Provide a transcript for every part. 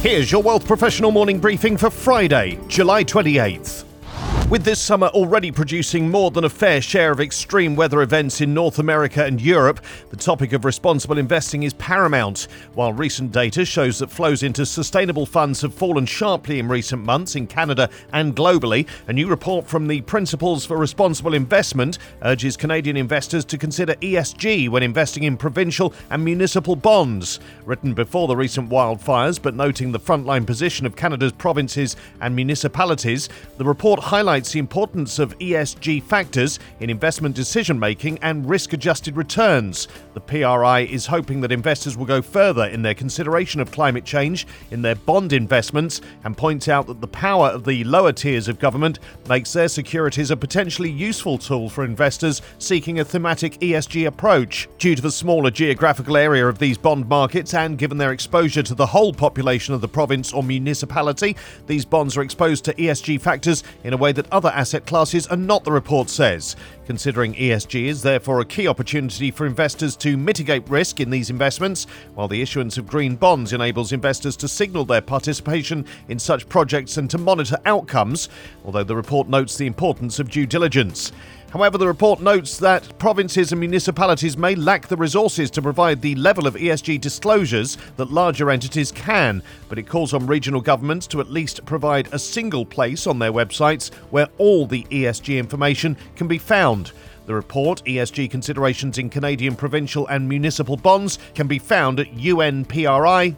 Here's your Wealth Professional morning briefing for Friday, July 28th. With this summer already producing more than a fair share of extreme weather events in North America and Europe, the topic of responsible investing is paramount. While recent data shows that flows into sustainable funds have fallen sharply in recent months in Canada and globally, a new report from the Principles for Responsible Investment urges Canadian investors to consider ESG when investing in provincial and municipal bonds. Written before the recent wildfires, but noting the frontline position of Canada's provinces and municipalities, the report highlights highlights the importance of ESG factors in investment decision making and risk adjusted returns. The PRI is hoping that investors will go further in their consideration of climate change in their bond investments and points out that the power of the lower tiers of government makes their securities a potentially useful tool for investors seeking a thematic ESG approach. Due to the smaller geographical area of these bond markets and given their exposure to the whole population of the province or municipality, these bonds are exposed to ESG factors in a way that other asset classes are not, the report says. Considering ESG is therefore a key opportunity for investors to mitigate risk in these investments, while the issuance of green bonds enables investors to signal their participation in such projects and to monitor outcomes, although the report notes the importance of due diligence. However, the report notes that provinces and municipalities may lack the resources to provide the level of ESG disclosures that larger entities can, but it calls on regional governments to at least provide a single place on their websites where all the ESG information can be found. The report, ESG Considerations in Canadian Provincial and Municipal Bonds, can be found at unpri.org.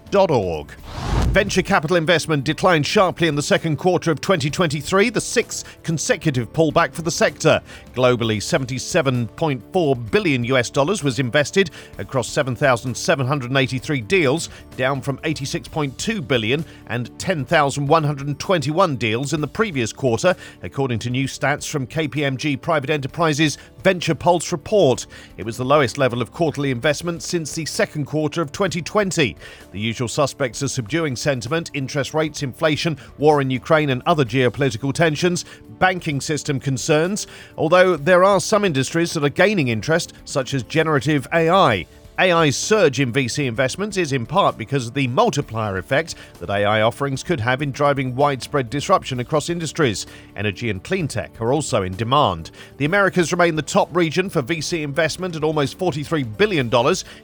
Venture capital investment declined sharply in the second quarter of 2023, the sixth consecutive pullback for the sector. Globally, 77.4 billion US dollars was invested across 7,783 deals, down from 86.2 billion and 10,121 deals in the previous quarter, according to new stats from KPMG Private Enterprises Venture Pulse report. It was the lowest level of quarterly investment since the second quarter of 2020. The usual suspects are subduing sentiment, interest rates, inflation, war in Ukraine, and other geopolitical tensions, banking system concerns, although there are some industries that are gaining interest, such as generative AI. AI's surge in VC investments is in part because of the multiplier effect that AI offerings could have in driving widespread disruption across industries. Energy and clean tech are also in demand. The Americas remain the top region for VC investment at almost $43 billion,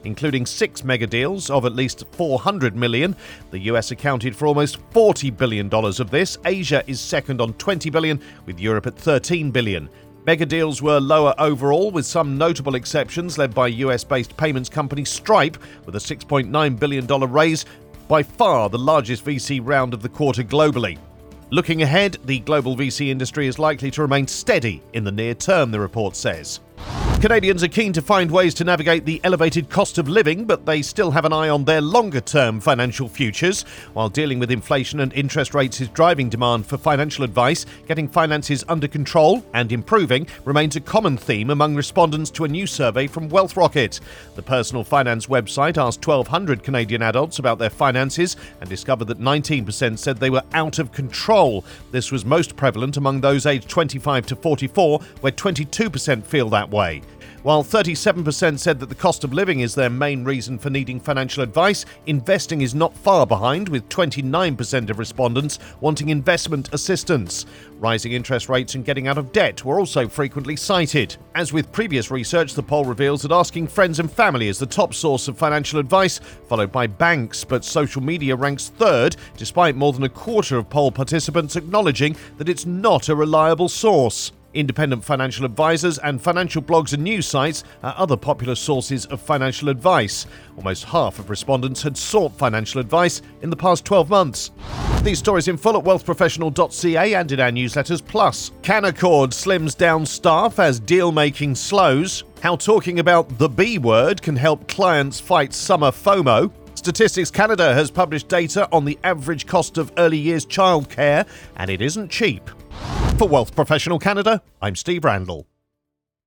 including six mega deals of at least 400 million. The US accounted for almost $40 billion of this. Asia is second on 20 billion, with Europe at $13 billion. Mega deals were lower overall, with some notable exceptions led by US based payments company Stripe with a $6.9 billion raise, by far the largest VC round of the quarter globally. Looking ahead, the global VC industry is likely to remain steady in the near term, the report says. Canadians are keen to find ways to navigate the elevated cost of living, but they still have an eye on their longer term financial futures. While dealing with inflation and interest rates is driving demand for financial advice, getting finances under control and improving remains a common theme among respondents to a new survey from Wealth Rocket. The personal finance website asked 1,200 Canadian adults about their finances and discovered that 19% said they were out of control. This was most prevalent among those aged 25 to 44, where 22% feel that way. While 37% said that the cost of living is their main reason for needing financial advice, investing is not far behind, with 29% of respondents wanting investment assistance. Rising interest rates and getting out of debt were also frequently cited. As with previous research, the poll reveals that asking friends and family is the top source of financial advice, followed by banks, but social media ranks third, despite more than a quarter of poll participants acknowledging that it's not a reliable source. Independent financial advisors and financial blogs and news sites are other popular sources of financial advice. Almost half of respondents had sought financial advice in the past 12 months. These stories in full at wealthprofessional.ca and in our newsletters. Plus, Canaccord slims down staff as deal making slows. How talking about the B word can help clients fight summer FOMO. Statistics Canada has published data on the average cost of early years childcare, and it isn't cheap. For Wealth Professional Canada, I'm Steve Randall.